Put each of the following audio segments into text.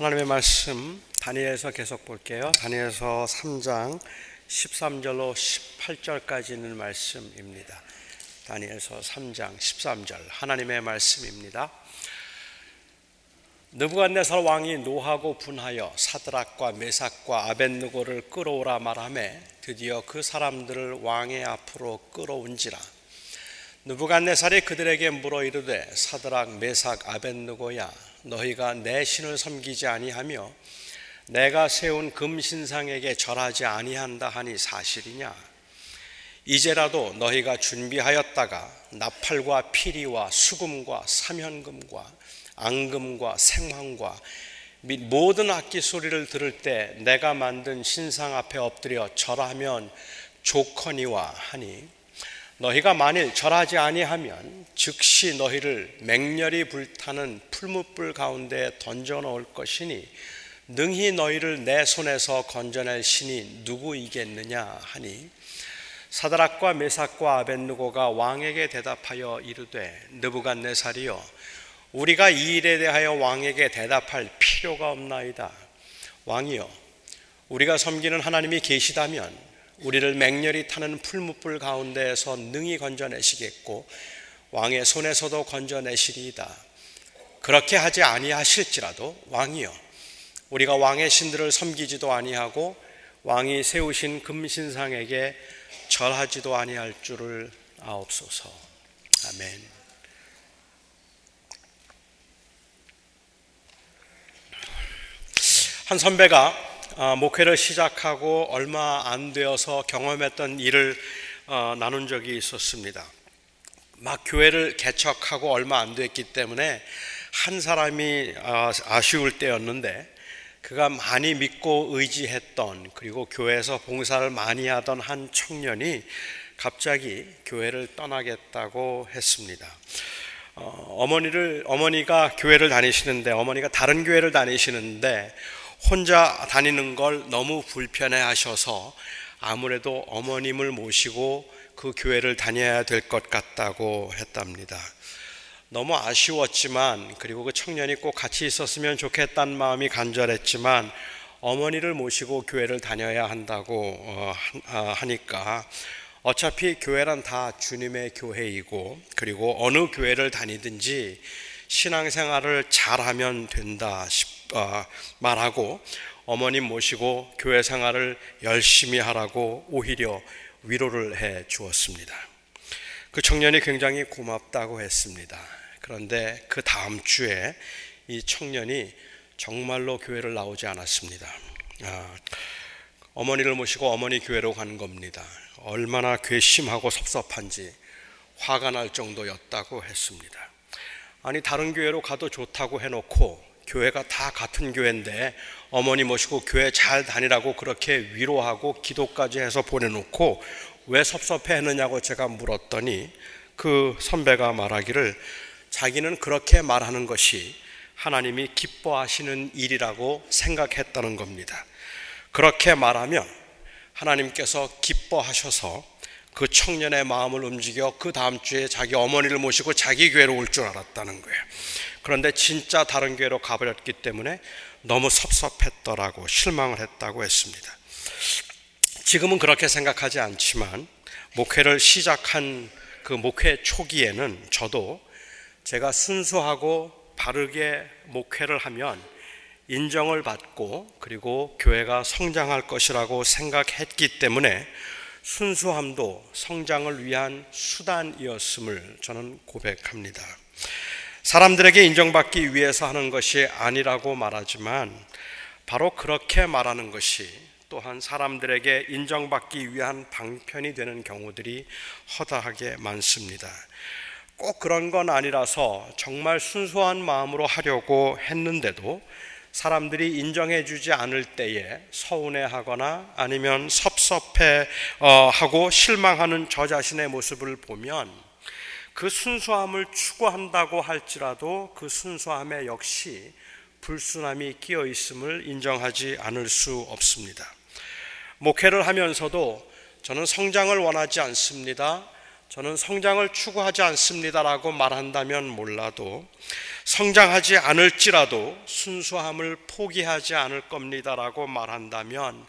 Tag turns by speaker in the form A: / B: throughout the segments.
A: 하나님의 말씀 다니엘서 계속 볼게요. 다니엘서 3장 13절로 18절까지 있는 말씀입니다. 다니엘서 3장 13절 하나님의 말씀입니다. 느부갓네살 왕이 노하고 분하여 사드락과 메삭과 아벤느고를 끌어오라 말하매 드디어 그 사람들을 왕의 앞으로 끌어온지라 느부갓네살이 그들에게 물어 이르되 사드락 메삭 아벤느고야 너희가 내 신을 섬기지 아니하며 내가 세운 금신상에게 절하지 아니한다 하니 사실이냐? 이제라도 너희가 준비하였다가 나팔과 피리와 수금과 사면금과 앙금과 생황과 및 모든 악기 소리를 들을 때 내가 만든 신상 앞에 엎드려 절하면 좋거니와 하니 너희가 만일 절하지 아니하면 즉시 너희를 맹렬히 불타는 풀무불 가운데 던져 넣을 것이니 능히 너희를 내 손에서 건져낼 신이 누구이겠느냐 하니 사드락과 메삭과 아벤누고가 왕에게 대답하여 이르되 느부갓네살이여 우리가 이 일에 대하여 왕에게 대답할 필요가 없나이다. 왕이여 우리가 섬기는 하나님이 계시다면 우리를 맹렬히 타는 풀무불 가운데에서 능히 건져내시겠고 왕의 손에서도 건져내시리이다. 그렇게 하지 아니하실지라도 왕이여 우리가 왕의 신들을 섬기지도 아니하고 왕이 세우신 금신상에게 절하지도 아니할 줄을 아옵소서. 아멘. 한 선배가 어, 목회를 시작하고 얼마 안 되어서 경험했던 일을 어, 나눈 적이 있었습니다. 막 교회를 개척하고 얼마 안 됐기 때문에 한 사람이 어, 아쉬울 때였는데 그가 많이 믿고 의지했던 그리고 교회에서 봉사를 많이 하던 한 청년이 갑자기 교회를 떠나겠다고 했습니다. 어 머니를 어머니가 교회를 다니시는데 어머니가 다른 교회를 다니시는데 혼자 다니는 걸 너무 불편해 하셔서 아무래도 어머님을 모시고 그 교회를 다녀야 될 것 같다고 했답니다. 너무 아쉬웠지만 그리고 그 청년이 꼭 같이 있었으면 좋겠다는 마음이 간절했지만 어머니를 모시고 교회를 다녀야 한다고 어, 아, 하니까 어차피 교회란 다 주님의 교회이고 그리고 어느 교회를 다니든지 신앙생활을 잘하면 된다 싶 어, 말하고 어머님 모시고 교회 생활을 열심히 하라고 오히려 위로를 해 주었습니다. 그 청년이 굉장히 고맙다고 했습니다. 그런데 그 다음 주에 이 청년이 정말로 교회를 나오지 않았습니다. 아, 어머니를 모시고 어머니 교회로 간 겁니다. 얼마나 괘씸하고 섭섭한지 화가 날 정도였다고 했습니다. 아니 다른 교회로 가도 좋다고 해놓고 교회가 다 같은 교회인데 어머니 모시고 교회 잘 다니라고 그렇게 위로하고 기도까지 해서 보내놓고 왜 섭섭해 했느냐고 제가 물었더니 그 선배가 말하기를 자기는 그렇게 말하는 것이 하나님이 기뻐하시는 일이라고 생각했다는 겁니다. 그렇게 말하면 하나님께서 기뻐하셔서 그 청년의 마음을 움직여 그 다음 주에 자기 어머니를 모시고 자기 교회로 올 줄 알았다는 거예요. 그런데 진짜 다른 교회로 가버렸기 때문에 너무 섭섭했더라고 실망을 했다고 했습니다. 지금은 그렇게 생각하지 않지만 목회를 시작한 그 목회 초기에는 저도 제가 순수하고 바르게 목회를 하면 인정을 받고 그리고 교회가 성장할 것이라고 생각했기 때문에 순수함도 성장을 위한 수단이었음을 저는 고백합니다. 사람들에게 인정받기 위해서 하는 것이 아니라고 말하지만 바로 그렇게 말하는 것이 또한 사람들에게 인정받기 위한 방편이 되는 경우들이 허다하게 많습니다. 꼭 그런 건 아니라서 정말 순수한 마음으로 하려고 했는데도 사람들이 인정해 주지 않을 때에 서운해 하거나 아니면 섭섭해 어, 하고 실망하는 저 자신의 모습을 보면 그 순수함을 추구한다고 할지라도 그 순수함에 역시 불순함이 끼어 있음을 인정하지 않을 수 없습니다. 목회를 하면서도 저는 성장을 원하지 않습니다. 저는 성장을 추구하지 않습니다라고 말한다면 몰라도 성장하지 않을지라도 순수함을 포기하지 않을 겁니다라고 말한다면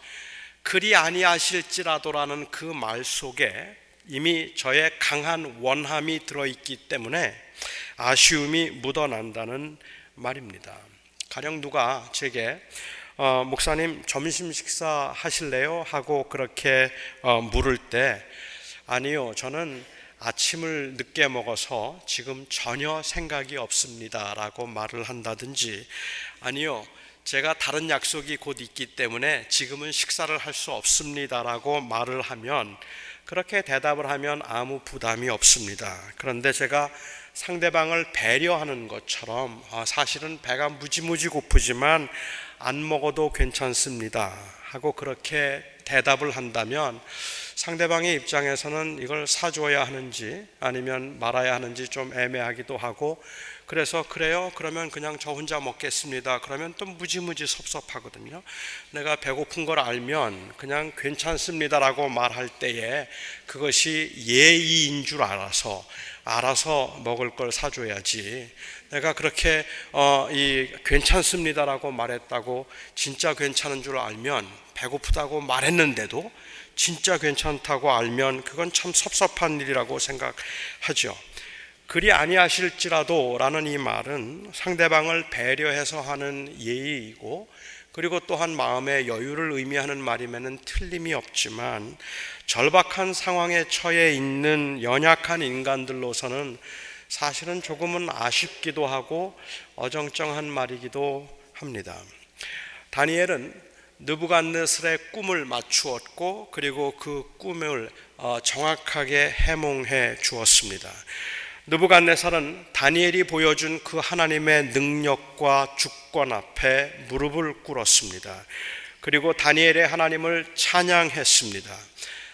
A: 그리 아니하실지라도라는 그 말 속에 이미 저의 강한 원함이 들어있기 때문에 아쉬움이 묻어난다는 말입니다. 가령 누가 제게 어, 목사님 점심 식사 하실래요? 하고 그렇게 어, 물을 때 아니요 저는 아침을 늦게 먹어서 지금 전혀 생각이 없습니다 라고 말을 한다든지 아니요 제가 다른 약속이 곧 있기 때문에 지금은 식사를 할 수 없습니다 라고 말을 하면 그렇게 대답을 하면 아무 부담이 없습니다. 그런데 제가 상대방을 배려하는 것처럼 아, 사실은 배가 무지무지 고프지만 안 먹어도 괜찮습니다. 하고 그렇게 대답을 한다면 상대방의 입장에서는 이걸 사줘야 하는지 아니면 말아야 하는지 좀 애매하기도 하고 그래서 그래요? 그러면 그냥 저 혼자 먹겠습니다. 그러면 또 무지무지 섭섭하거든요. 내가 배고픈 걸 알면 그냥 괜찮습니다라고 말할 때에 그것이 예의인 줄 알아서 알아서 먹을 걸 사줘야지. 내가 그렇게 어, 이 괜찮습니다라고 말했다고 진짜 괜찮은 줄 알면 배고프다고 말했는데도 진짜 괜찮다고 알면 그건 참 섭섭한 일이라고 생각하죠. 그리 아니하실지라도라는 이 말은 상대방을 배려해서 하는 예의이고 그리고 또한 마음의 여유를 의미하는 말임에는 틀림이 없지만 절박한 상황에 처해 있는 연약한 인간들로서는 사실은 조금은 아쉽기도 하고 어정쩡한 말이기도 합니다. 다니엘은 느부갓네살의 꿈을 맞추었고 그리고 그 꿈을 어, 정확하게 해몽해 주었습니다. 느부갓네살은 다니엘이 보여준 그 하나님의 능력과 주권 앞에 무릎을 꿇었습니다. 그리고 다니엘의 하나님을 찬양했습니다.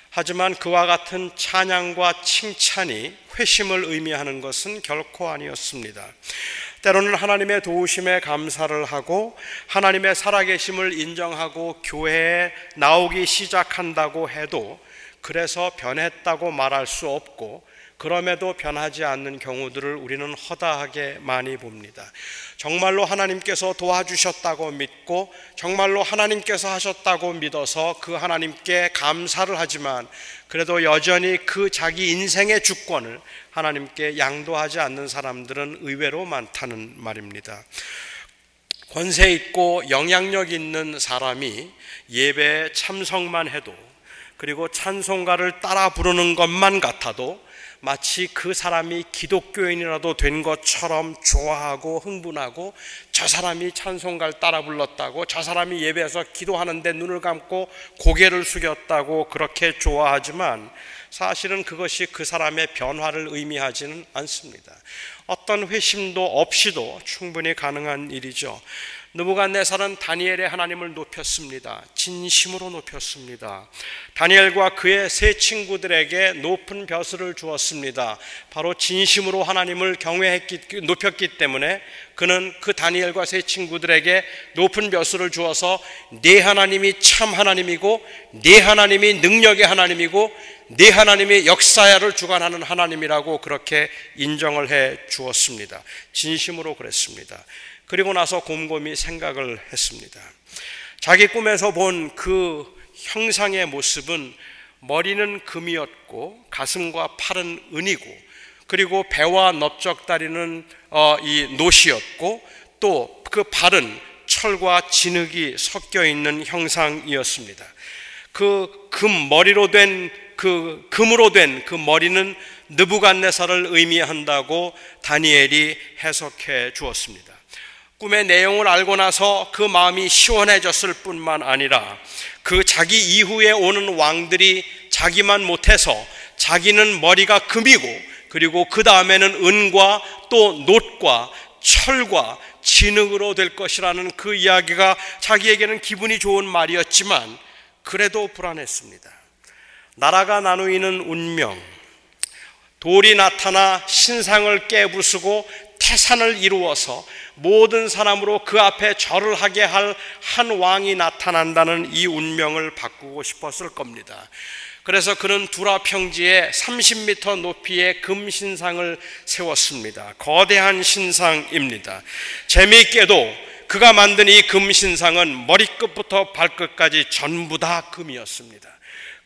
A: 하지만 그와 같은 찬양과 칭찬이 회심을 의미하는 것은 결코 아니었습니다. 때로는 하나님의 도우심에 감사를 하고 하나님의 살아계심을 인정하고 교회에 나오기 시작한다고 해도 그래서 변했다고 말할 수 없고 그럼에도 변하지 않는 경우들을 우리는 허다하게 많이 봅니다. 정말로 하나님께서 도와주셨다고 믿고 정말로 하나님께서 하셨다고 믿어서 그 하나님께 감사를 하지만 그래도 여전히 그 자기 인생의 주권을 하나님께 양도하지 않는 사람들은 의외로 많다는 말입니다. 권세 있고 영향력 있는 사람이 예배에 참석만 해도 그리고 찬송가를 따라 부르는 것만 같아도 마치 그 사람이 기독교인이라도 된 것처럼 좋아하고 흥분하고 저 사람이 찬송가를 따라 불렀다고 저 사람이 예배에서 기도하는데 눈을 감고 고개를 숙였다고 그렇게 좋아하지만 사실은 그것이 그 사람의 변화를 의미하지는 않습니다. 어떤 회심도 없이도 충분히 가능한 일이죠. 느부갓네살은 다니엘의 하나님을 높였습니다. 진심으로 높였습니다. 다니엘과 그의 세 친구들에게 높은 벼슬을 주었습니다. 바로 진심으로 하나님을 경외했기 높였기 때문에 그는 그 다니엘과 세 친구들에게 높은 벼슬을 주어서 네 하나님이 참 하나님이고 네 하나님이 능력의 하나님이고 네 하나님이 역사야를 주관하는 하나님이라고 그렇게 인정을 해 주었습니다. 진심으로 그랬습니다. 그리고 나서 곰곰이 생각을 했습니다. 자기 꿈에서 본 그 형상의 모습은 머리는 금이었고 가슴과 팔은 은이고 그리고 배와 넓적다리는 어, 이 노시였고 또 그 발은 철과 진흙이 섞여 있는 형상이었습니다. 그 금 머리로 된 그 금으로 된 그 머리는 느부갓네살을 의미한다고 다니엘이 해석해 주었습니다. 꿈의 내용을 알고 나서 그 마음이 시원해졌을 뿐만 아니라 그 자기 이후에 오는 왕들이 자기만 못해서 자기는 머리가 금이고 그리고 그 다음에는 은과 또 놋과 철과 진흙으로 될 것이라는 그 이야기가 자기에게는 기분이 좋은 말이었지만 그래도 불안했습니다. 나라가 나누이는 운명, 돌이 나타나 신상을 깨부수고 태산을 이루어서 모든 사람으로 그 앞에 절을 하게 할 한 왕이 나타난다는 이 운명을 바꾸고 싶었을 겁니다. 그래서 그는 두라 평지에 30m 높이의 금 신상을 세웠습니다. 거대한 신상입니다. 재미있게도 그가 만든 이 금 신상은 머리끝부터 발끝까지 전부 다 금이었습니다.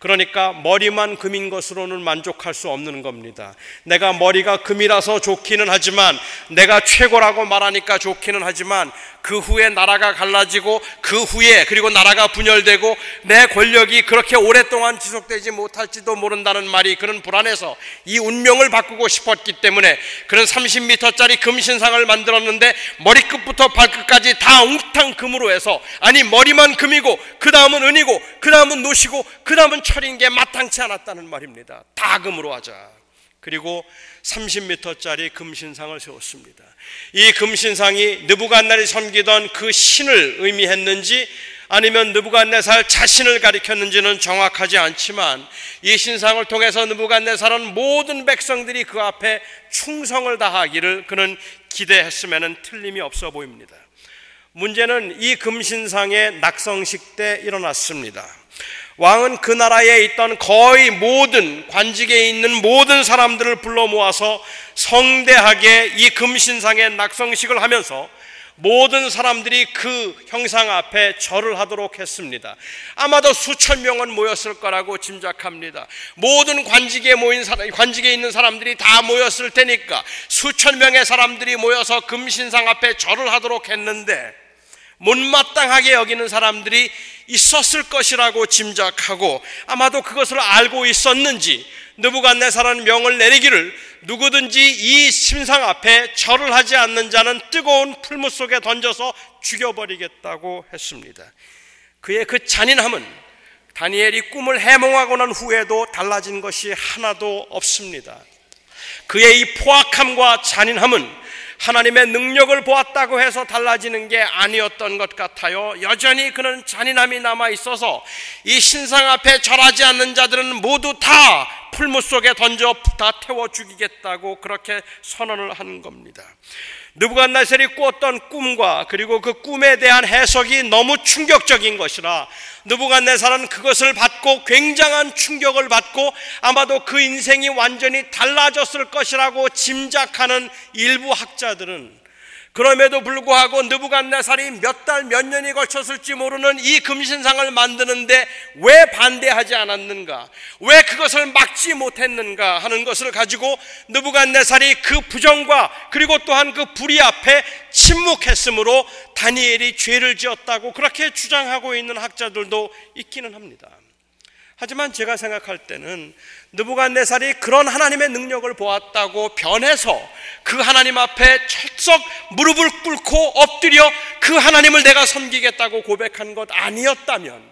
A: 그러니까 머리만 금인 것으로는 만족할 수 없는 겁니다. 내가 머리가 금이라서 좋기는 하지만 내가 최고라고 말하니까 좋기는 하지만 그 후에 나라가 갈라지고 그 후에 그리고 나라가 분열되고 내 권력이 그렇게 오랫동안 지속되지 못할지도 모른다는 말이 그는 불안해서 이 운명을 바꾸고 싶었기 때문에 그는 30m짜리 금신상을 만들었는데 머리끝부터 발끝까지 다 웅탕 금으로 해서 아니 머리만 금이고 그 다음은 은이고 그 다음은 노시고 그 다음은 철인 게 마땅치 않았다는 말입니다. 다 금으로 하자. 그리고 30m짜리 금신상을 세웠습니다. 이 금신상이 느부갓날이 섬기던 그 신을 의미했는지 아니면 느부갓네살 자신을 가리켰는지는 정확하지 않지만 이 신상을 통해서 느부갓네살은 모든 백성들이 그 앞에 충성을 다하기를 그는 기대했음에는 틀림이 없어 보입니다. 문제는 이 금신상의 낙성식 때 일어났습니다. 왕은 그 나라에 있던 거의 모든 관직에 있는 모든 사람들을 불러 모아서 성대하게 이 금신상의 낙성식을 하면서 모든 사람들이 그 형상 앞에 절을 하도록 했습니다. 아마도 수천 명은 모였을 거라고 짐작합니다. 모든 관직에 모인 사람, 관직에 있는 사람들이 다 모였을 테니까 수천 명의 사람들이 모여서 금신상 앞에 절을 하도록 했는데 못마땅하게 여기는 사람들이 있었을 것이라고 짐작하고 아마도 그것을 알고 있었는지 느부갓네살은 명을 내리기를 누구든지 이 심상 앞에 절을 하지 않는 자는 뜨거운 풀무 속에 던져서 죽여버리겠다고 했습니다. 그의 그 잔인함은 다니엘이 꿈을 해몽하고 난 후에도 달라진 것이 하나도 없습니다. 그의 이 포악함과 잔인함은 하나님의 능력을 보았다고 해서 달라지는 게 아니었던 것 같아요. 여전히 그는 잔인함이 남아 있어서 이 신상 앞에 절하지 않는 자들은 모두 다 풀무 속에 던져 다 태워 죽이겠다고 그렇게 선언을 한 겁니다. 느부갓네살이 꾸었던 꿈과 그리고 그 꿈에 대한 해석이 너무 충격적인 것이라 느부갓네살은 그것을 받고 굉장한 충격을 받고 아마도 그 인생이 완전히 달라졌을 것이라고 짐작하는 일부 학자들은 그럼에도 불구하고 느부갓네살이 몇 달 몇 년이 걸쳤을지 모르는 이 금신상을 만드는데 왜 반대하지 않았는가? 왜 그것을 막지 못했는가 하는 것을 가지고 느부갓네살이 그 부정과 그리고 또한 그 불의 앞에 침묵했으므로 다니엘이 죄를 지었다고 그렇게 주장하고 있는 학자들도 있기는 합니다. 하지만 제가 생각할 때는 느부갓네살이 그런 하나님의 능력을 보았다고 변해서 그 하나님 앞에 철썩 무릎을 꿇고 엎드려 그 하나님을 내가 섬기겠다고 고백한 것 아니었다면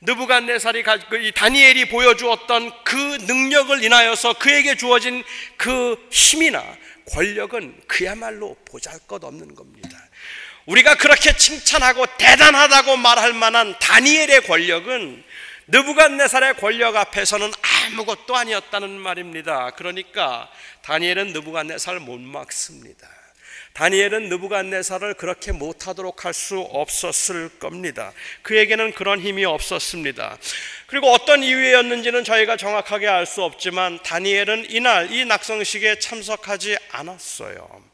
A: 느부갓네살이 그 다니엘이 보여주었던 그 능력을 인하여서 그에게 주어진 그 힘이나 권력은 그야말로 보잘것없는 겁니다. 우리가 그렇게 칭찬하고 대단하다고 말할 만한 다니엘의 권력은 느부갓네살의 권력 앞에서는 아무것도 아니었다는 말입니다. 그러니까 다니엘은 느부갓네살을 못 막습니다. 다니엘은 느부갓네살을 그렇게 못하도록 할 수 없었을 겁니다. 그에게는 그런 힘이 없었습니다. 그리고 어떤 이유였는지는 저희가 정확하게 알 수 없지만 다니엘은 이날 이 낙성식에 참석하지 않았어요.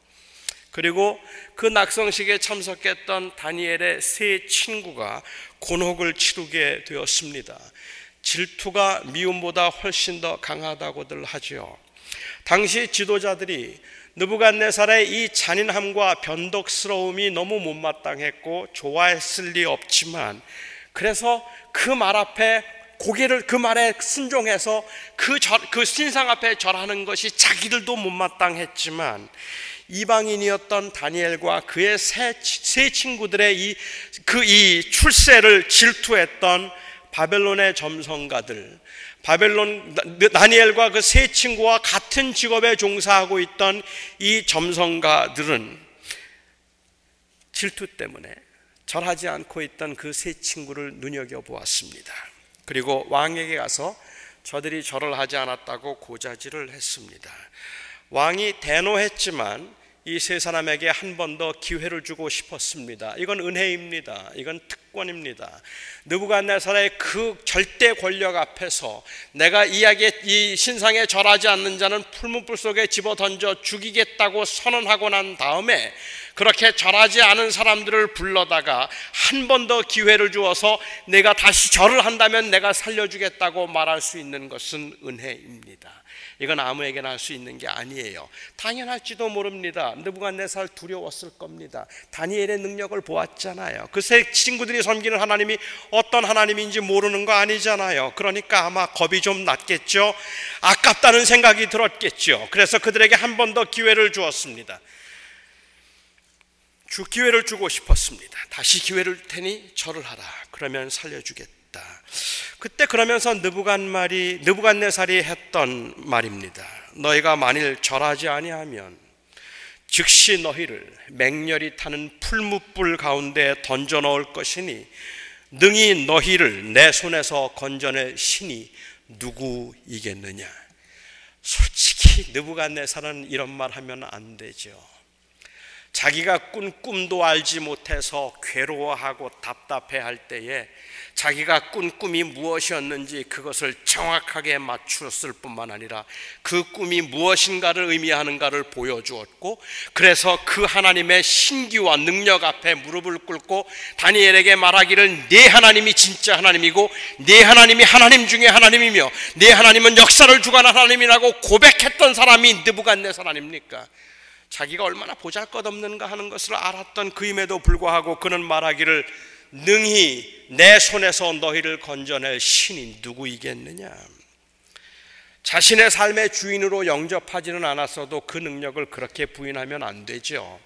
A: 그리고 그 낙성식에 참석했던 다니엘의 세 친구가 곤혹을 치르게 되었습니다. 질투가 미움보다 훨씬 더 강하다고들 하지요. 당시 지도자들이 느부갓네살의 이 잔인함과 변덕스러움이 너무 못마땅했고 좋아했을 리 없지만 그래서 그 말 앞에 고개를 그 말에 순종해서 그, 절, 그 신상 앞에 절하는 것이 자기들도 못마땅했지만 이방인이었던 다니엘과 그의 세, 세 친구들의 이, 그 이 출세를 질투했던 바벨론의 점성가들, 바벨론, 다니엘과 그 세 친구와 같은 직업에 종사하고 있던 이 점성가들은 질투 때문에 절하지 않고 있던 그 세 친구를 눈여겨보았습니다. 그리고 왕에게 가서 저들이 절을 하지 않았다고 고자질을 했습니다. 왕이 대노했지만 이 세 사람에게 한 번 더 기회를 주고 싶었습니다. 이건 은혜입니다. 이건 특권입니다. 느부갓네살의 그 절대 권력 앞에서 내가 이야기 이 신상에 절하지 않는 자는 풀문불 속에 집어 던져 죽이겠다고 선언하고 난 다음에 그렇게 절하지 않은 사람들을 불러다가 한 번 더 기회를 주어서 내가 다시 절을 한다면 내가 살려주겠다고 말할 수 있는 것은 은혜입니다. 이건 아무에게나 할 수 있는 게 아니에요. 당연할지도 모릅니다. 느부갓네살 두려웠을 겁니다. 다니엘의 능력을 보았잖아요. 그 세 친구들이 섬기는 하나님이 어떤 하나님인지 모르는 거 아니잖아요. 그러니까 아마 겁이 좀 났겠죠. 아깝다는 생각이 들었겠죠. 그래서 그들에게 한 번 더 기회를 주었습니다. 주 기회를 주고 싶었습니다. 다시 기회를 테니 절을 하라. 그러면 살려주겠다. 그때 그러면서 느부갓말이 느부갓네살이 했던 말입니다. 너희가 만일 절하지 아니하면 즉시 너희를 맹렬히 타는 풀무불 가운데 던져 넣을 것이니 능히 너희를 내 손에서 건져낼 신이 누구이겠느냐. 솔직히 느부갓네살은 이런 말 하면 안 되죠. 자기가 꾼 꿈도 알지 못해서 괴로워하고 답답해 할 때에 자기가 꾼 꿈이 무엇이었는지 그것을 정확하게 맞추었을 뿐만 아니라 그 꿈이 무엇인가를 의미하는가를 보여주었고 그래서 그 하나님의 신기와 능력 앞에 무릎을 꿇고 다니엘에게 말하기를 네 하나님이 진짜 하나님이고 네 하나님이 하나님 중에 하나님이며 네 하나님은 역사를 주관한 하나님이라고 고백했던 사람이 느부갓네살 아닙니까? 자기가 얼마나 보잘것없는가 하는 것을 알았던 그임에도 불구하고 그는 말하기를 능히 내 손에서 너희를 건져낼 신이 누구이겠느냐? 자신의 삶의 주인으로 영접하지는 않았어도 그 능력을 그렇게 부인하면 안 되죠.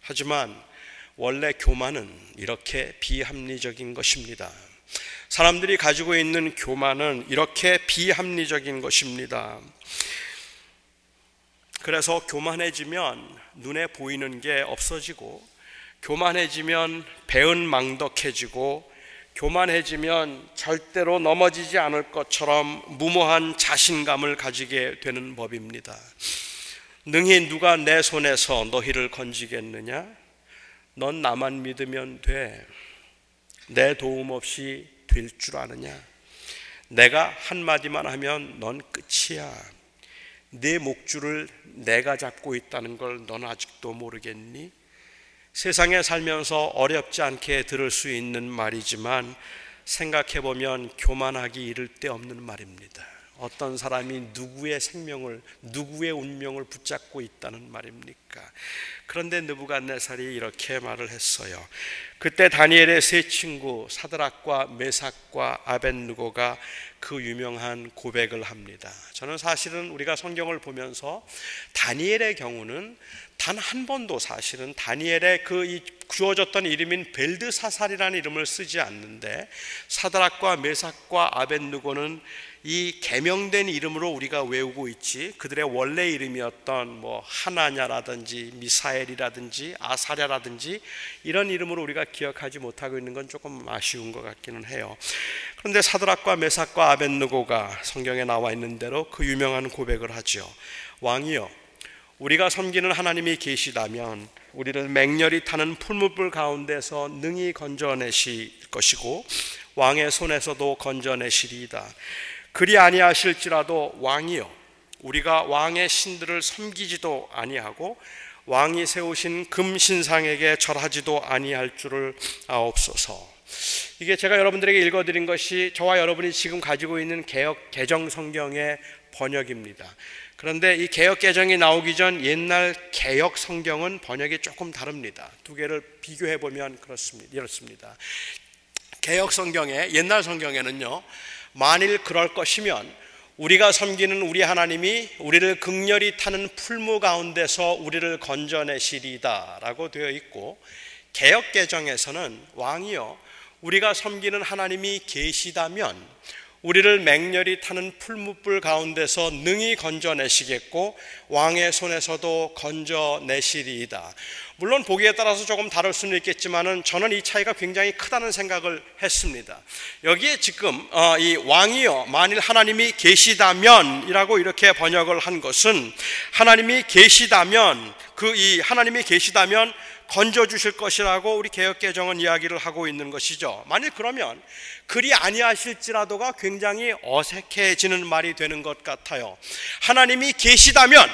A: 하지만 원래 교만은 이렇게 비합리적인 것입니다. 사람들이 가지고 있는 교만은 이렇게 비합리적인 것입니다. 그래서 교만해지면 눈에 보이는 게 없어지고 교만해지면 배은망덕해지고 교만해지면 절대로 넘어지지 않을 것처럼 무모한 자신감을 가지게 되는 법입니다. 능히 누가 내 손에서 너희를 건지겠느냐? 넌 나만 믿으면 돼. 내 도움 없이 될 줄 아느냐? 내가 한마디만 하면 넌 끝이야. 내 목줄을 내가 잡고 있다는 걸 넌 아직도 모르겠니? 세상에 살면서 어렵지 않게 들을 수 있는 말이지만 생각해 보면 교만하기 이를 데 없는 말입니다. 어떤 사람이 누구의 생명을 누구의 운명을 붙잡고 있다는 말입니까? 그런데 느부갓네살이 이렇게 말을 했어요. 그때 다니엘의 세 친구 사드락과 메삭과 아벤누고가 그 유명한 고백을 합니다. 저는 사실은 우리가 성경을 보면서 다니엘의 경우는 단 한 번도 사실은 다니엘의 그 주어졌던 이름인 벨드사살이라는 이름을 쓰지 않는데 사드락과 메삭과 아벤누고는 이 개명된 이름으로 우리가 외우고 있지 그들의 원래 이름이었던 뭐 하나냐라든지 미사엘이라든지 아사랴라든지 이런 이름으로 우리가 기억하지 못하고 있는 건 조금 아쉬운 것 같기는 해요. 그런데 사드락과 메삭과 아벤누고가 성경에 나와 있는 대로 그 유명한 고백을 하죠. 왕이여 우리가 섬기는 하나님이 계시다면 우리를 맹렬히 타는 풀무불 가운데서 능히 건져내실 것이고 왕의 손에서도 건져내시리이다. 그리 아니하실지라도 왕이여 우리가 왕의 신들을 섬기지도 아니하고 왕이 세우신 금신상에게 절하지도 아니할 줄을 아옵소서. 이게 제가 여러분들에게 읽어드린 것이 저와 여러분이 지금 가지고 있는 개혁 개정 성경의 번역입니다. 그런데 이 개혁 개정이 나오기 전 옛날 개혁 성경은 번역이 조금 다릅니다. 두 개를 비교해 보면 그렇습니다. 이렇습니다. 개혁 성경에 옛날 성경에는요. 만일 그럴 것이면 우리가 섬기는 우리 하나님이 우리를 극렬히 타는 풀무 가운데서 우리를 건져내시리다라고 되어 있고 개혁 개정에서는 왕이요 우리가 섬기는 하나님이 계시다면 우리를 맹렬히 타는 풀무불 가운데서 능히 건져내시겠고 왕의 손에서도 건져내시리이다. 물론 보기에 따라서 조금 다를 수는 있겠지만은 저는 이 차이가 굉장히 크다는 생각을 했습니다. 여기에 지금 어, 이 왕이여 만일 하나님이 계시다면이라고 이렇게 번역을 한 것은 하나님이 계시다면 그 이 하나님이 계시다면 건져 주실 것이라고 우리 개혁 개정은 이야기를 하고 있는 것이죠. 만일 그러면 그리 아니하실지라도가 굉장히 어색해지는 말이 되는 것 같아요. 하나님이 계시다면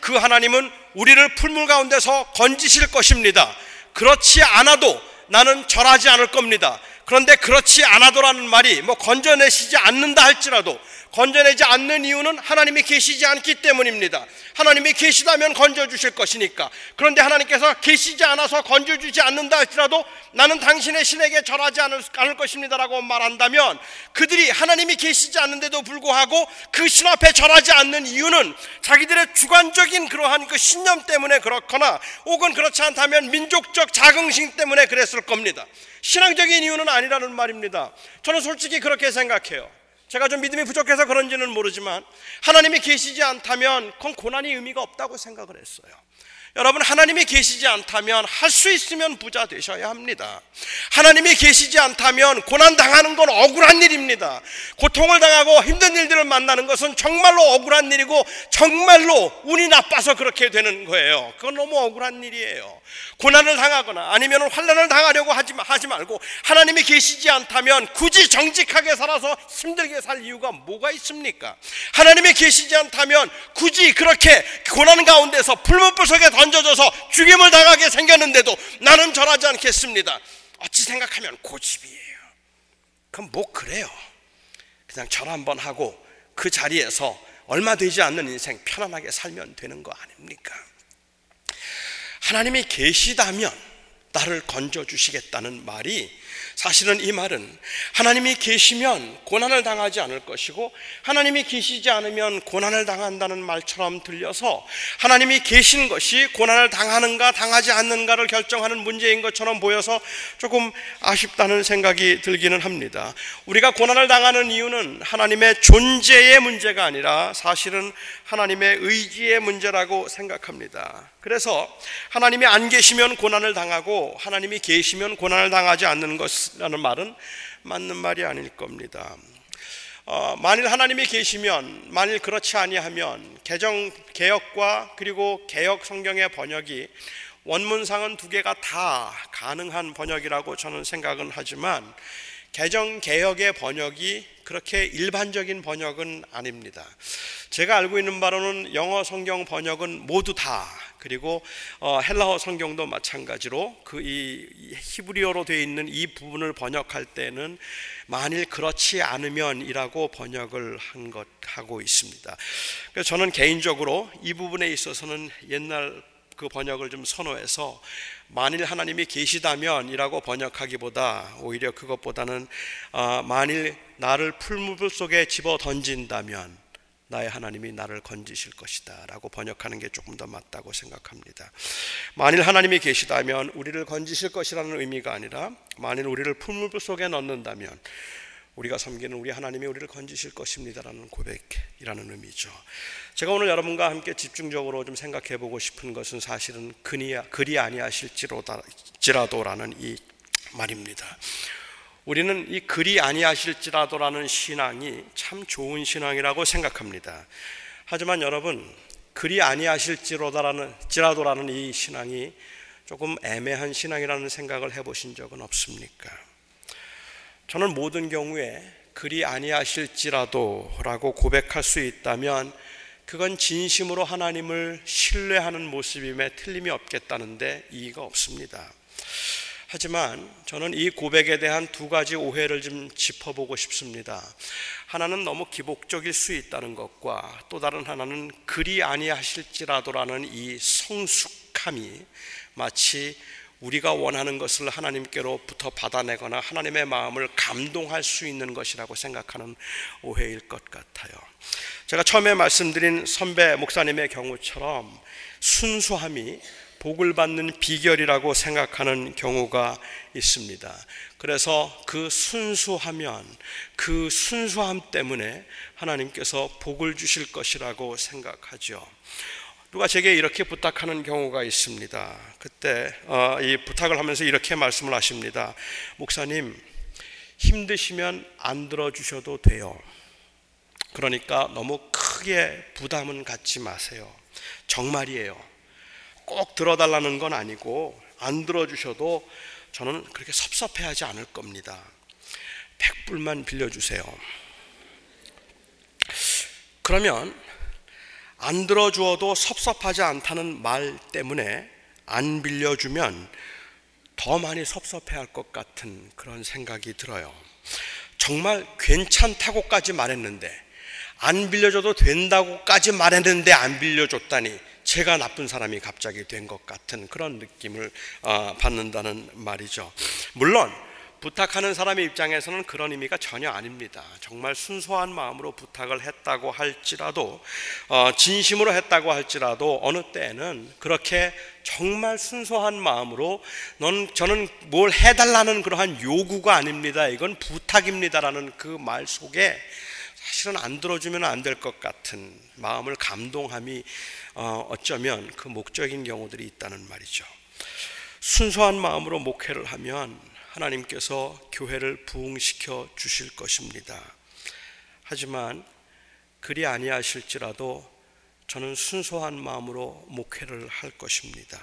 A: 그 하나님은 우리를 풀물 가운데서 건지실 것입니다. 그렇지 않아도 나는 절하지 않을 겁니다. 그런데 그렇지 않아도라는 말이 뭐 건져내시지 않는다 할지라도 건져내지 않는 이유는 하나님이 계시지 않기 때문입니다. 하나님이 계시다면 건져주실 것이니까. 그런데 하나님께서 계시지 않아서 건져주지 않는다 할지라도 나는 당신의 신에게 절하지 않을, 않을 것입니다라고 말한다면 그들이 하나님이 계시지 않는데도 불구하고 그 신 앞에 절하지 않는 이유는 자기들의 주관적인 그러한 그 신념 때문에 그렇거나 혹은 그렇지 않다면 민족적 자긍심 때문에 그랬을 겁니다. 신앙적인 이유는 아니라는 말입니다. 저는 솔직히 그렇게 생각해요. 제가 좀 믿음이 부족해서 그런지는 모르지만 하나님이 계시지 않다면 그건 고난이 의미가 없다고 생각을 했어요. 여러분 하나님이 계시지 않다면 할 수 있으면 부자 되셔야 합니다. 하나님이 계시지 않다면 고난 당하는 건 억울한 일입니다. 고통을 당하고 힘든 일들을 만나는 것은 정말로 억울한 일이고 정말로 운이 나빠서 그렇게 되는 거예요. 그건 너무 억울한 일이에요. 고난을 당하거나 아니면 환란을 당하려고 하지, 하지 말고 하나님이 계시지 않다면 굳이 정직하게 살아서 힘들게 살 이유가 뭐가 있습니까? 하나님이 계시지 않다면 굳이 그렇게 고난 가운데서 속에 던 져져서 죽임을 당하게 생겼는데도 나는 절하지 않겠습니다. 어찌 생각하면 고집이에요. 그럼 뭐 그래요? 그냥 절 한번 하고 그 자리에서 얼마 되지 않는 인생 편안하게 살면 되는 거 아닙니까? 하나님이 계시다면 나를 건져 주시겠다는 말이 사실은 이 말은 하나님이 계시면 고난을 당하지 않을 것이고 하나님이 계시지 않으면 고난을 당한다는 말처럼 들려서 하나님이 계신 것이 고난을 당하는가 당하지 않는가를 결정하는 문제인 것처럼 보여서 조금 아쉽다는 생각이 들기는 합니다. 우리가 고난을 당하는 이유는 하나님의 존재의 문제가 아니라 사실은 하나님의 의지의 문제라고 생각합니다. 그래서 하나님이 안 계시면 고난을 당하고 하나님이 계시면 고난을 당하지 않는 것이라는 말은 맞는 말이 아닐 겁니다. 어, 만일 하나님이 계시면 만일 그렇지 아니하면 개정 개혁과 그리고 개혁 성경의 번역이 원문상은 두 개가 다 가능한 번역이라고 저는 생각은 하지만 개정 개혁의 번역이 그렇게 일반적인 번역은 아닙니다. 제가 알고 있는 바로는 영어 성경 번역은 모두 다 그리고 어, 헬라어 성경도 마찬가지로 그 이 히브리어로 되어 있는 이 부분을 번역할 때는 만일 그렇지 않으면이라고 번역을 한 것 하고 있습니다. 그래서 저는 개인적으로 이 부분에 있어서는 옛날 그 번역을 좀 선호해서 만일 하나님이 계시다면이라고 번역하기보다 오히려 그것보다는 어, 만일 나를 풀무불 속에 집어 던진다면 나의 하나님이 나를 건지실 것이다 라고 번역하는 게 조금 더 맞다고 생각합니다. 만일 하나님이 계시다면 우리를 건지실 것이라는 의미가 아니라 만일 우리를 풀무불 속에 넣는다면 우리가 섬기는 우리 하나님이 우리를 건지실 것입니다라는 고백이라는 의미죠. 제가 오늘 여러분과 함께 집중적으로 좀 생각해 보고 싶은 것은 사실은 그리 아니하실지라도라는 이 말입니다. 우리는 이 그리 아니하실지라도라는 신앙이 참 좋은 신앙이라고 생각합니다. 하지만 여러분, 그리 아니하실지라도라는 지라도라는 이 신앙이 조금 애매한 신앙이라는 생각을 해보신 적은 없습니까? 저는 모든 경우에 그리 아니하실지라도라고 고백할 수 있다면 그건 진심으로 하나님을 신뢰하는 모습임에 틀림이 없겠다는데 이의가 없습니다. 하지만 저는 이 고백에 대한 두 가지 오해를 좀 짚어보고 싶습니다. 하나는 너무 기복적일 수 있다는 것과 또 다른 하나는 그리 아니하실지라도라는 이 성숙함이 마치 우리가 원하는 것을 하나님께로부터 받아내거나 하나님의 마음을 감동할 수 있는 것이라고 생각하는 오해일 것 같아요. 제가 처음에 말씀드린 선배 목사님의 경우처럼 순수함이 복을 받는 비결이라고 생각하는 경우가 있습니다. 그래서 그 순수하면 그 순수함 때문에 하나님께서 복을 주실 것이라고 생각하죠. 누가 제게 이렇게 부탁하는 경우가 있습니다. 그때 어, 이 부탁을 하면서 이렇게 말씀을 하십니다. 목사님, 힘드시면 안 들어주셔도 돼요. 그러니까 너무 크게 부담은 갖지 마세요. 정말이에요. 꼭 들어달라는 건 아니고 안 들어주셔도 저는 그렇게 섭섭해하지 않을 겁니다. 100불만 빌려주세요. 그러면 안 들어주어도 섭섭하지 않다는 말 때문에 안 빌려주면 더 많이 섭섭해할 것 같은 그런 생각이 들어요. 정말 괜찮다고까지 말했는데 안 빌려줘도 된다고까지 말했는데 안 빌려줬다니 제가 나쁜 사람이 갑자기 된 것 같은 그런 느낌을 어, 받는다는 말이죠. 물론 부탁하는 사람의 입장에서는 그런 의미가 전혀 아닙니다. 정말 순수한 마음으로 부탁을 했다고 할지라도, 어, 진심으로 했다고 할지라도 어느 때는 그렇게 정말 순수한 마음으로 넌 저는 뭘 해달라는 그러한 요구가 아닙니다. 이건 부탁입니다라는 그 말 속에 사실은 안 들어주면 안 될 것 같은 마음을 감동함이 어, 어쩌면 그 목적인 경우들이 있다는 말이죠. 순수한 마음으로 목회를 하면 하나님께서 교회를 부흥시켜 주실 것입니다. 하지만 그리 아니하실지라도 저는 순수한 마음으로 목회를 할 것입니다.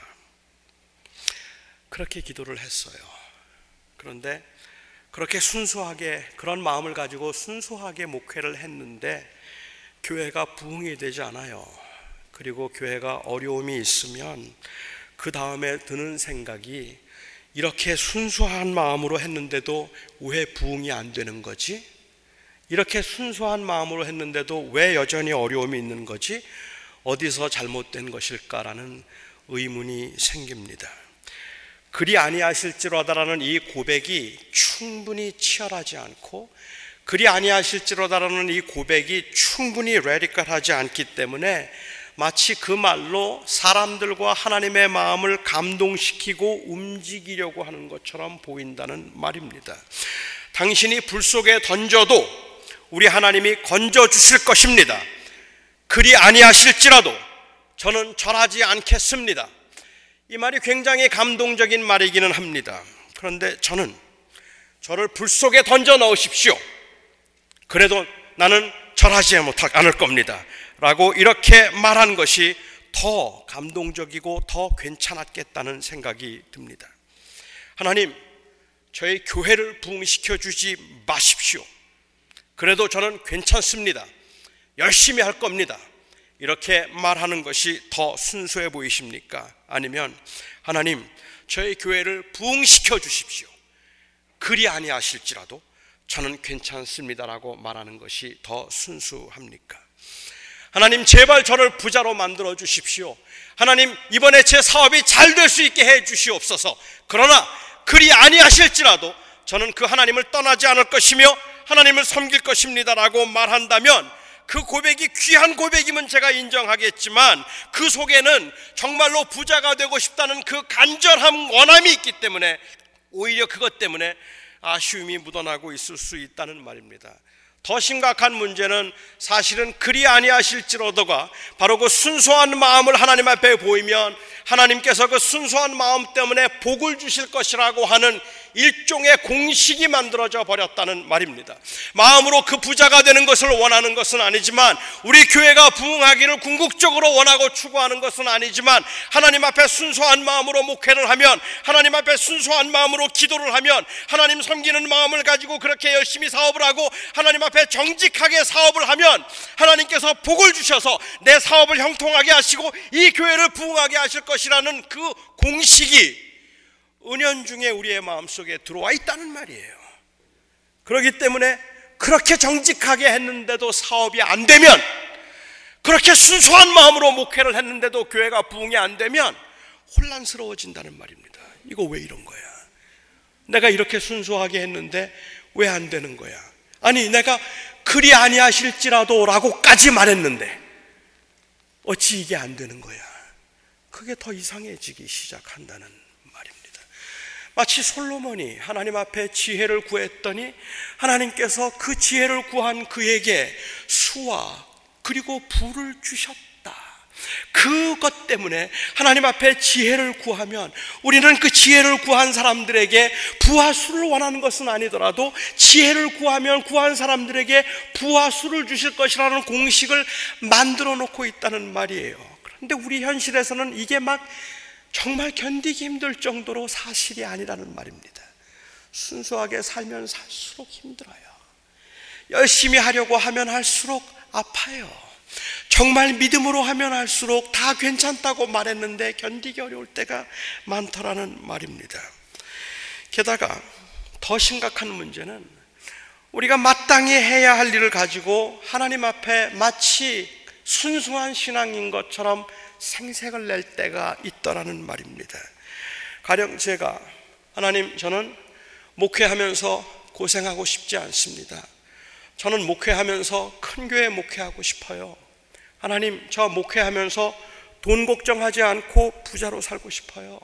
A: 그렇게 기도를 했어요. 그런데 그렇게 순수하게 그런 마음을 가지고 순수하게 목회를 했는데 교회가 부흥이 되지 않아요. 그리고 교회가 어려움이 있으면 그 다음에 드는 생각이 이렇게 순수한 마음으로 했는데도 왜 부흥이 안 되는 거지? 이렇게 순수한 마음으로 했는데도 왜 여전히 어려움이 있는 거지? 어디서 잘못된 것일까라는 의문이 생깁니다. 그리 아니하실지로다라는 이 고백이 충분히 치열하지 않고 그리 아니하실지로다라는 이 고백이 충분히 레디컬하지 않기 때문에 마치 그 말로 사람들과 하나님의 마음을 감동시키고 움직이려고 하는 것처럼 보인다는 말입니다. 당신이 불 속에 던져도 우리 하나님이 건져 주실 것입니다. 그리 아니하실지라도 저는 절하지 않겠습니다. 이 말이 굉장히 감동적인 말이기는 합니다. 그런데 저는 저를 불 속에 던져 넣으십시오. 그래도 나는 절하지 않을 겁니다. 라고 이렇게 말한 것이 더 감동적이고 더 괜찮았겠다는 생각이 듭니다. 하나님, 저희 교회를 부흥시켜 주지 마십시오. 그래도 저는 괜찮습니다. 열심히 할 겁니다. 이렇게 말하는 것이 더 순수해 보이십니까? 아니면 하나님, 저희 교회를 부흥시켜 주십시오. 그리 아니하실지라도 저는 괜찮습니다라고 말하는 것이 더 순수합니까? 하나님 제발 저를 부자로 만들어 주십시오. 하나님 이번에 제 사업이 잘 될 수 있게 해 주시옵소서. 그러나 그리 아니하실지라도 저는 그 하나님을 떠나지 않을 것이며 하나님을 섬길 것입니다라고 말한다면 그 고백이 귀한 고백이면 제가 인정하겠지만 그 속에는 정말로 부자가 되고 싶다는 그 간절함 원함이 있기 때문에 오히려 그것 때문에 아쉬움이 묻어나고 있을 수 있다는 말입니다. 더 심각한 문제는 사실은 그리 아니하실지로도가 바로 그 순수한 마음을 하나님 앞에 보이면 하나님께서 그 순수한 마음 때문에 복을 주실 것이라고 하는 일종의 공식이 만들어져 버렸다는 말입니다. 마음으로 그 부자가 되는 것을 원하는 것은 아니지만 우리 교회가 부흥하기를 궁극적으로 원하고 추구하는 것은 아니지만 하나님 앞에 순수한 마음으로 목회를 하면 하나님 앞에 순수한 마음으로 기도를 하면 하나님 섬기는 마음을 가지고 그렇게 열심히 사업을 하고 하나님 앞에 정직하게 사업을 하면 하나님께서 복을 주셔서 내 사업을 형통하게 하시고 이 교회를 부흥하게 하실 것이라는 그 공식이 은연 중에 우리의 마음속에 들어와 있다는 말이에요. 그렇기 때문에 그렇게 정직하게 했는데도 사업이 안 되면 그렇게 순수한 마음으로 목회를 했는데도 교회가 부흥이 안 되면 혼란스러워진다는 말입니다. 이거 왜 이런 거야? 내가 이렇게 순수하게 했는데 왜 안 되는 거야? 아니, 내가 그리 아니하실지라도 라고까지 말했는데 어찌 이게 안 되는 거야? 그게 더 이상해지기 시작한다는 마치 솔로몬이 하나님 앞에 지혜를 구했더니 하나님께서 그 지혜를 구한 그에게 수와 그리고 불을 주셨다. 그것 때문에 하나님 앞에 지혜를 구하면 우리는 그 지혜를 구한 사람들에게 부와 수를 원하는 것은 아니더라도 지혜를 구하면 구한 사람들에게 부와 수를 주실 것이라는 공식을 만들어 놓고 있다는 말이에요. 그런데 우리 현실에서는 이게 막 정말 견디기 힘들 정도로 사실이 아니라는 말입니다. 순수하게 살면 살수록 힘들어요. 열심히 하려고 하면 할수록 아파요. 정말 믿음으로 하면 할수록 다 괜찮다고 말했는데 견디기 어려울 때가 많더라는 말입니다. 게다가 더 심각한 문제는 우리가 마땅히 해야 할 일을 가지고 하나님 앞에 마치 순수한 신앙인 것처럼 생색을 낼 때가 있더라는 말입니다. 가령 제가 하나님 저는 목회하면서 고생하고 싶지 않습니다. 저는 목회하면서 큰 교회 목회하고 싶어요. 하나님 저 목회하면서 돈 걱정하지 않고 부자로 살고 싶어요.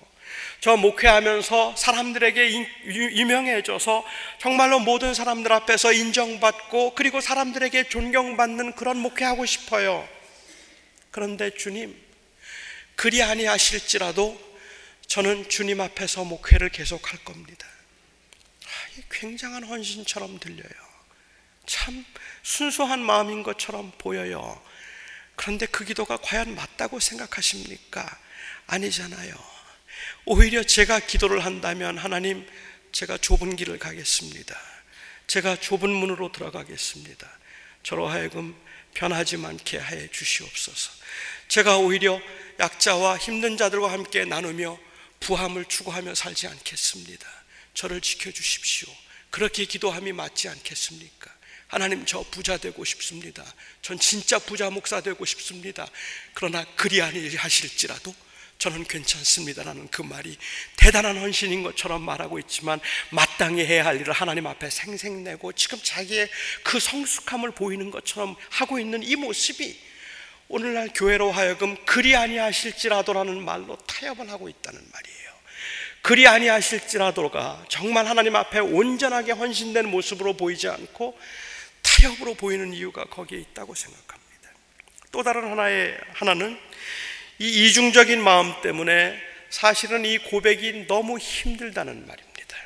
A: 저 목회하면서 사람들에게 유명해져서 정말로 모든 사람들 앞에서 인정받고 그리고 사람들에게 존경받는 그런 목회하고 싶어요. 그런데 주님, 그리 아니하실지라도 저는 주님 앞에서 목회를 계속할 겁니다. 아, 굉장한 헌신처럼 들려요. 참 순수한 마음인 것처럼 보여요. 그런데 그 기도가 과연 맞다고 생각하십니까? 아니잖아요. 오히려 제가 기도를 한다면 하나님, 제가 좁은 길을 가겠습니다. 제가 좁은 문으로 들어가겠습니다. 저로 하여금 변하지 않게 하여 주시옵소서. 제가 오히려 약자와 힘든 자들과 함께 나누며 부함을 추구하며 살지 않겠습니다. 저를 지켜주십시오. 그렇게 기도함이 맞지 않겠습니까? 하나님 저 부자 되고 싶습니다. 전 진짜 부자 목사 되고 싶습니다. 그러나 그리 아니 하실지라도 저는 괜찮습니다라는 그 말이 대단한 헌신인 것처럼 말하고 있지만 마땅히 해야 할 일을 하나님 앞에 생생내고 지금 자기의 그 성숙함을 보이는 것처럼 하고 있는 이 모습이 오늘날 교회로 하여금 그리 아니하실지라도라는 말로 타협을 하고 있다는 말이에요. 그리 아니하실지라도가 정말 하나님 앞에 온전하게 헌신된 모습으로 보이지 않고 타협으로 보이는 이유가 거기에 있다고 생각합니다. 또 다른 하나의 하나는 이 이중적인 마음 때문에 사실은 이 고백이 너무 힘들다는 말입니다.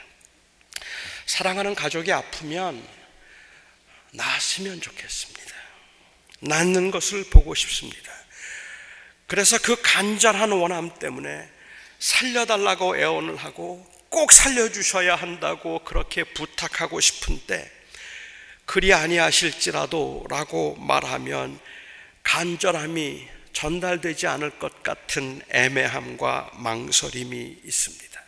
A: 사랑하는 가족이 아프면 나았으면 좋겠습니다. 낫는 것을 보고 싶습니다. 그래서 그 간절한 원함 때문에 살려달라고 애원을 하고 꼭 살려주셔야 한다고 그렇게 부탁하고 싶은데 그리 아니하실지라도 라고 말하면 간절함이 전달되지 않을 것 같은 애매함과 망설임이 있습니다.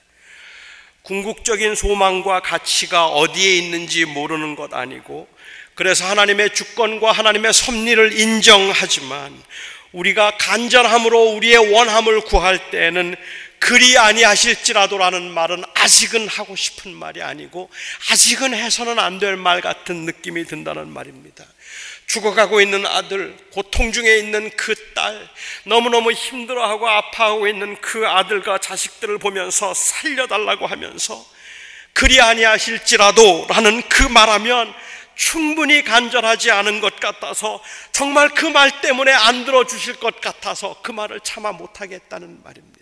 A: 궁극적인 소망과 가치가 어디에 있는지 모르는 것 아니고 그래서 하나님의 주권과 하나님의 섭리를 인정하지만 우리가 간절함으로 우리의 원함을 구할 때에는 그리 아니하실지라도라는 말은 아직은 하고 싶은 말이 아니고 아직은 해서는 안 될 말 같은 느낌이 든다는 말입니다. 죽어가고 있는 아들, 고통 중에 있는 그 딸, 너무너무 힘들어하고 아파하고 있는 그 아들과 자식들을 보면서 살려달라고 하면서 그리 아니하실지라도 라는 그 말하면 충분히 간절하지 않은 것 같아서 정말 그 말 때문에 안 들어주실 것 같아서 그 말을 참아 못하겠다는 말입니다.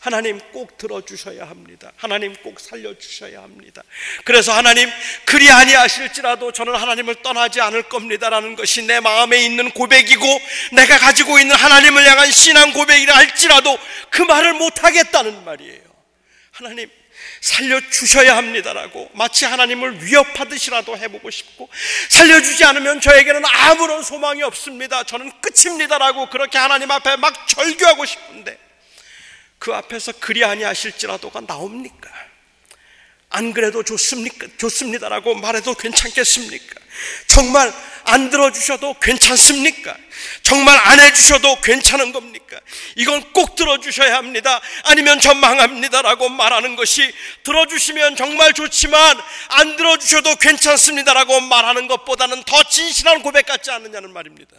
A: 하나님 꼭 들어주셔야 합니다. 하나님 꼭 살려주셔야 합니다. 그래서 하나님 그리 아니하실지라도 저는 하나님을 떠나지 않을 겁니다라는 것이 내 마음에 있는 고백이고 내가 가지고 있는 하나님을 향한 신앙 고백이라 할지라도 그 말을 못하겠다는 말이에요. 하나님 살려주셔야 합니다라고 마치 하나님을 위협하듯이라도 해보고 싶고 살려주지 않으면 저에게는 아무런 소망이 없습니다. 저는 끝입니다라고 그렇게 하나님 앞에 막 절규하고 싶은데 그 앞에서 그리 아니하실지라도가 나옵니까? 안 그래도 좋습니까? 좋습니다라고 말해도 괜찮겠습니까? 정말 안 들어주셔도 괜찮습니까? 정말 안 해주셔도 괜찮은 겁니까? 이건 꼭 들어주셔야 합니다. 아니면 전 망합니다라고 말하는 것이 들어주시면 정말 좋지만 안 들어주셔도 괜찮습니다라고 말하는 것보다는 더 진실한 고백 같지 않느냐는 말입니다.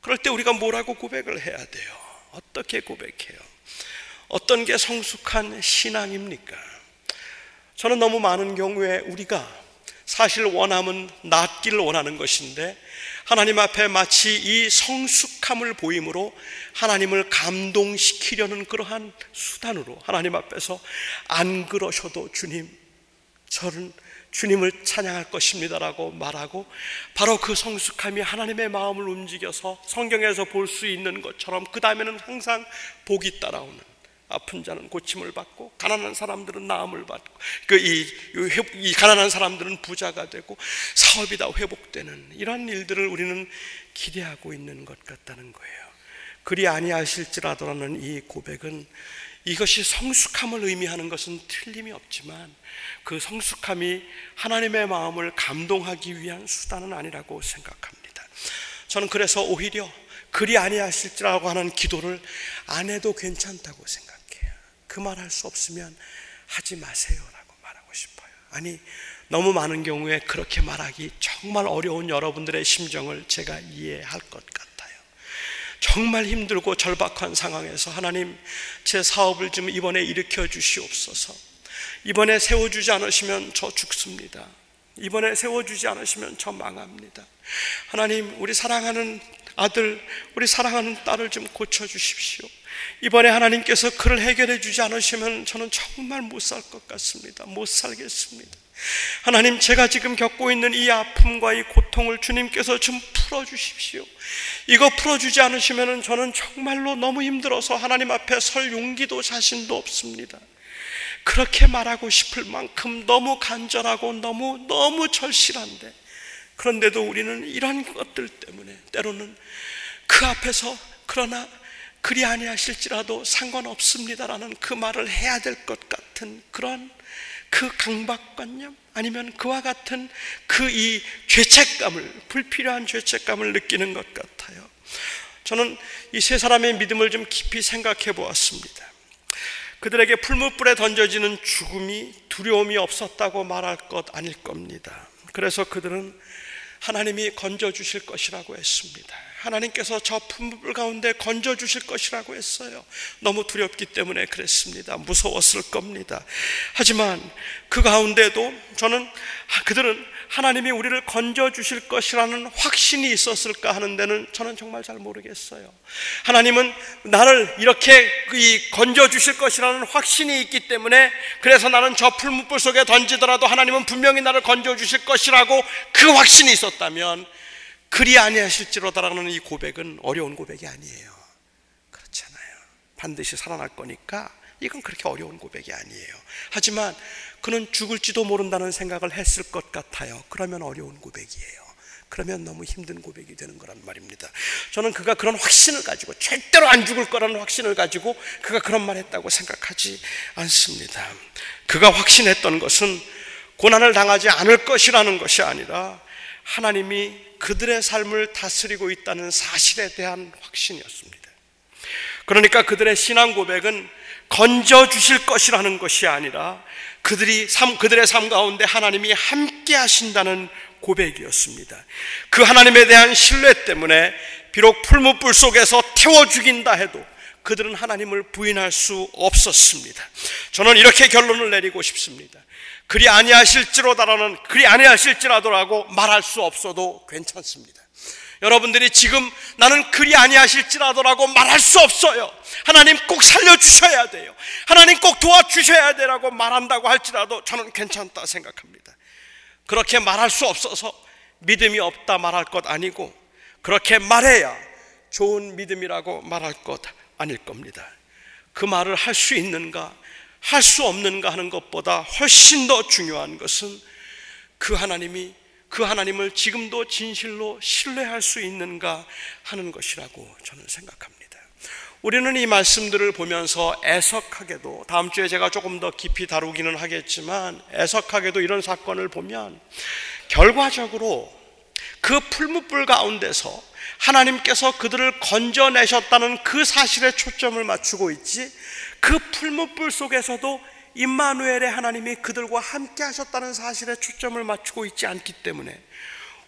A: 그럴 때 우리가 뭐라고 고백을 해야 돼요? 어떻게 고백해요? 어떤 게 성숙한 신앙입니까? 저는 너무 많은 경우에 우리가 사실 원함은 낫기를 원하는 것인데 하나님 앞에 마치 이 성숙함을 보임으로 하나님을 감동시키려는 그러한 수단으로 하나님 앞에서 안 그러셔도 주님 저는 주님을 찬양할 것입니다라고 말하고 바로 그 성숙함이 하나님의 마음을 움직여서 성경에서 볼 수 있는 것처럼 그 다음에는 항상 복이 따라오는 아픈 자는 고침을 받고 가난한 사람들은 나음을 받고 그이 이 가난한 사람들은 부자가 되고 사업이 다 회복되는 이런 일들을 우리는 기대하고 있는 것 같다는 거예요. 그리 아니하실지라도라는 이 고백은 이것이 성숙함을 의미하는 것은 틀림이 없지만 그 성숙함이 하나님의 마음을 감동하기 위한 수단은 아니라고 생각합니다. 저는 그래서 오히려 그리 아니하실지라고 하는 기도를 안 해도 괜찮다고 생각해요. 그 말 할 수 없으면 하지 마세요라고 말하고 싶어요. 아니 너무 많은 경우에 그렇게 말하기 정말 어려운 여러분들의 심정을 제가 이해할 것 같아요. 정말 힘들고 절박한 상황에서 하나님 제 사업을 좀 이번에 일으켜 주시옵소서. 이번에 세워주지 않으시면 저 죽습니다. 이번에 세워주지 않으시면 저 망합니다. 하나님, 우리 사랑하는 아들, 우리 사랑하는 딸을 좀 고쳐주십시오. 이번에 하나님께서 그를 해결해 주지 않으시면 저는 정말 못 살 것 같습니다. 못 살겠습니다. 하나님, 제가 지금 겪고 있는 이 아픔과 이 고통을 주님께서 좀 풀어주십시오. 이거 풀어주지 않으시면 저는 정말로 너무 힘들어서 하나님 앞에 설 용기도 자신도 없습니다. 그렇게 말하고 싶을 만큼 너무 간절하고 너무, 너무 절실한데, 그런데도 우리는 이런 것들 때문에 때로는 그 앞에서 그러나 그리 아니하실지라도 상관없습니다라는 그 말을 해야 될 것 같은 그런 그 강박관념 아니면 그와 같은 그 이 죄책감을 불필요한 죄책감을 느끼는 것 같아요. 저는 이 세 사람의 믿음을 좀 깊이 생각해 보았습니다. 그들에게 풀무불에 던져지는 죽음이 두려움이 없었다고 말할 것 아닐 겁니다. 그래서 그들은 하나님이 건져 주실 것이라고 했습니다. 하나님께서 저 품불 가운데 건져 주실 것이라고 했어요. 너무 두렵기 때문에 그랬습니다. 무서웠을 겁니다. 하지만 그 가운데도 저는 그들은 하나님이 우리를 건져 주실 것이라는 확신이 있었을까 하는 데는 저는 정말 잘 모르겠어요. 하나님은 나를 이렇게 건져 주실 것이라는 확신이 있기 때문에 그래서 나는 저 풀무불 속에 던지더라도 하나님은 분명히 나를 건져 주실 것이라고 그 확신이 있었다면 그리 아니하실지로다라는 이 고백은 어려운 고백이 아니에요. 그렇잖아요. 반드시 살아날 거니까 이건 그렇게 어려운 고백이 아니에요. 하지만 그는 죽을지도 모른다는 생각을 했을 것 같아요. 그러면 어려운 고백이에요. 그러면 너무 힘든 고백이 되는 거란 말입니다. 저는 그가 그런 확신을 가지고 절대로 안 죽을 거라는 확신을 가지고 그가 그런 말 했다고 생각하지 않습니다. 그가 확신했던 것은 고난을 당하지 않을 것이라는 것이 아니라 하나님이 그들의 삶을 다스리고 있다는 사실에 대한 확신이었습니다. 그러니까 그들의 신앙 고백은 건져 주실 것이라는 것이 아니라 그들이 삶, 그들의 삶 가운데 하나님이 함께 하신다는 고백이었습니다. 그 하나님에 대한 신뢰 때문에 비록 풀무불 속에서 태워 죽인다 해도 그들은 하나님을 부인할 수 없었습니다. 저는 이렇게 결론을 내리고 싶습니다. 그리 아니하실지로다라는 그리 아니하실지라도라고 말할 수 없어도 괜찮습니다. 여러분들이 지금 나는 그리 아니하실지라도라고 말할 수 없어요. 하나님 꼭 살려주셔야 돼요. 하나님 꼭 도와주셔야 되라고 말한다고 할지라도 저는 괜찮다 생각합니다. 그렇게 말할 수 없어서 믿음이 없다 말할 것 아니고 그렇게 말해야 좋은 믿음이라고 말할 것 아닐 겁니다. 그 말을 할 수 있는가, 할 수 없는가 하는 것보다 훨씬 더 중요한 것은 그 하나님이 그 하나님을 지금도 진실로 신뢰할 수 있는가 하는 것이라고 저는 생각합니다. 우리는 이 말씀들을 보면서 애석하게도 다음 주에 제가 조금 더 깊이 다루기는 하겠지만 애석하게도 이런 사건을 보면 결과적으로 그 풀무불 가운데서 하나님께서 그들을 건져내셨다는 그 사실에 초점을 맞추고 있지 그 풀무불 속에서도 임마누엘의 하나님이 그들과 함께 하셨다는 사실에 초점을 맞추고 있지 않기 때문에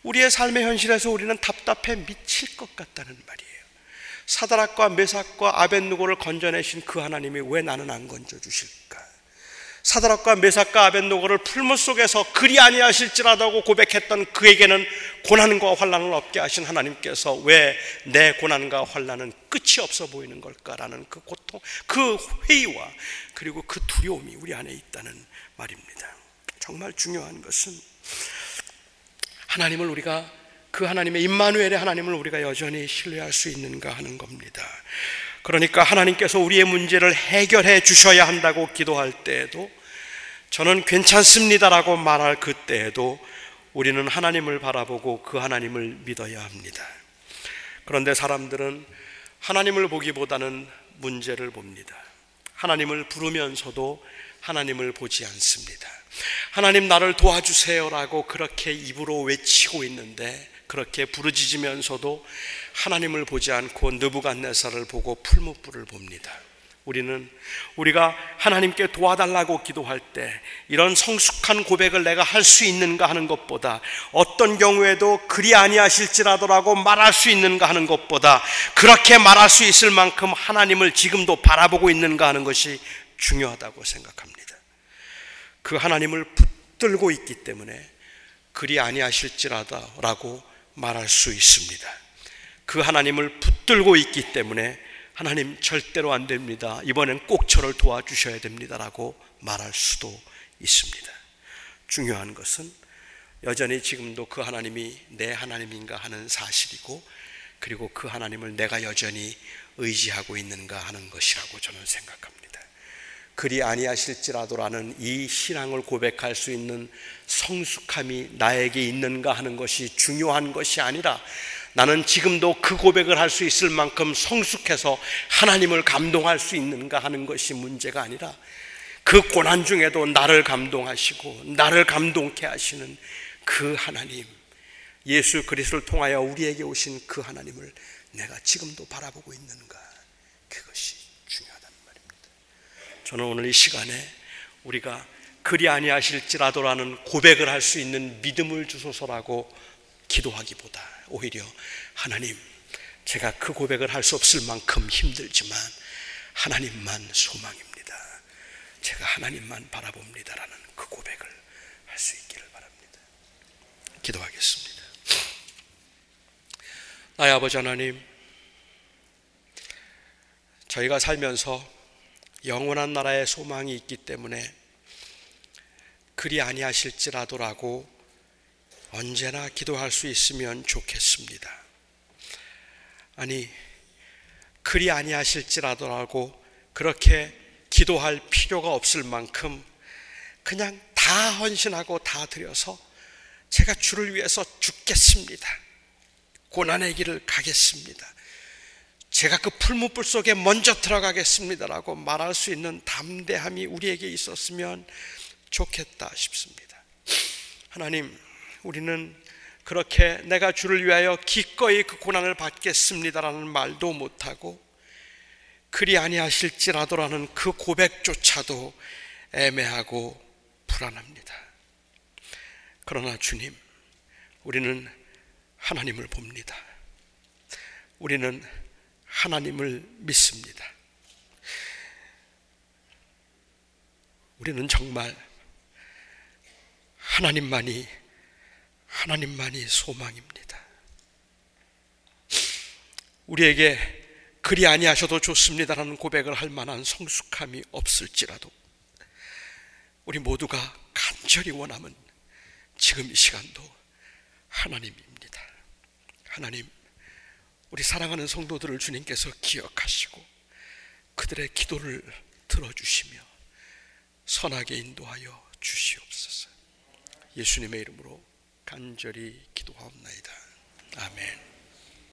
A: 우리의 삶의 현실에서 우리는 답답해 미칠 것 같다는 말이에요. 사다락과 메삭과 아벤누고를 건져내신 그 하나님이 왜 나는 안 건져 주실까? 사다락과 메삭과 아벤노고를 풀무 속에서 그리 아니하실지라도 고백했던 그에게는 고난과 환란을 없게 하신 하나님께서 왜 내 고난과 환란은 끝이 없어 보이는 걸까라는 그 고통, 그 회의와 그리고 그 두려움이 우리 안에 있다는 말입니다. 정말 중요한 것은 하나님을 우리가 그 하나님의 임마누엘의 하나님을 우리가 여전히 신뢰할 수 있는가 하는 겁니다. 그러니까 하나님께서 우리의 문제를 해결해 주셔야 한다고 기도할 때에도 저는 괜찮습니다라고 말할 그때에도 우리는 하나님을 바라보고 그 하나님을 믿어야 합니다. 그런데 사람들은 하나님을 보기보다는 문제를 봅니다. 하나님을 부르면서도 하나님을 보지 않습니다. 하나님 나를 도와주세요라고 그렇게 입으로 외치고 있는데 그렇게 부르짖으면서도 하나님을 보지 않고 느부갓네살을 보고 풀무불을 봅니다. 우리는 우리가 하나님께 도와달라고 기도할 때 이런 성숙한 고백을 내가 할 수 있는가 하는 것보다 어떤 경우에도 그리 아니하실지라도라고 말할 수 있는가 하는 것보다 그렇게 말할 수 있을 만큼 하나님을 지금도 바라보고 있는가 하는 것이 중요하다고 생각합니다. 그 하나님을 붙들고 있기 때문에 그리 아니하실지라도라고 말할 수 있습니다. 그 하나님을 붙들고 있기 때문에 하나님 절대로 안 됩니다. 이번엔 꼭 저를 도와주셔야 됩니다라고 말할 수도 있습니다. 중요한 것은 여전히 지금도 그 하나님이 내 하나님인가 하는 사실이고 그리고 그 하나님을 내가 여전히 의지하고 있는가 하는 것이라고 저는 생각합니다. 그리 아니하실지라도라는 이 신앙을 고백할 수 있는 성숙함이 나에게 있는가 하는 것이 중요한 것이 아니라 나는 지금도 그 고백을 할 수 있을 만큼 성숙해서 하나님을 감동할 수 있는가 하는 것이 문제가 아니라 그 고난 중에도 나를 감동하시고 나를 감동케 하시는 그 하나님 예수 그리스도를 통하여 우리에게 오신 그 하나님을 내가 지금도 바라보고 있는가? 그것이 중요하다는 말입니다. 저는 오늘 이 시간에 우리가 그리 아니하실지라도라는 고백을 할 수 있는 믿음을 주소서라고 기도하기보다 오히려 하나님, 제가 그 고백을 할 수 없을 만큼 힘들지만 하나님만 소망입니다. 제가 하나님만 바라봅니다라는 그 고백을 할 수 있기를 바랍니다. 기도하겠습니다. 나의 아버지 하나님, 저희가 살면서 영원한 나라의 소망이 있기 때문에 그리 아니하실지라도라고 언제나 기도할 수 있으면 좋겠습니다. 아니, 그리 아니하실지라도라고 그렇게 기도할 필요가 없을 만큼 그냥 다 헌신하고 다 드려서 제가 주를 위해서 죽겠습니다. 고난의 길을 가겠습니다. 제가 그 풀무불 속에 먼저 들어가겠습니다라고 말할 수 있는 담대함이 우리에게 있었으면 좋겠다 싶습니다. 하나님, 우리는 그렇게 내가 주를 위하여 기꺼이 그 고난을 받겠습니다라는 말도 못하고 그리 아니하실지라도라는 그 고백조차도 애매하고 불안합니다. 그러나 주님, 우리는 하나님을 봅니다. 우리는 하나님을 믿습니다. 우리는 정말 하나님만이 하나님만이 소망입니다. 우리에게 그리 아니하셔도 좋습니다라는 고백을 할 만한 성숙함이 없을지라도 우리 모두가 간절히 원함은 지금 이 시간도 하나님입니다. 하나님, 우리 사랑하는 성도들을 주님께서 기억하시고 그들의 기도를 들어주시며 선하게 인도하여 주시옵소서. 예수님의 이름으로 간절히 기도하옵나이다. 아멘.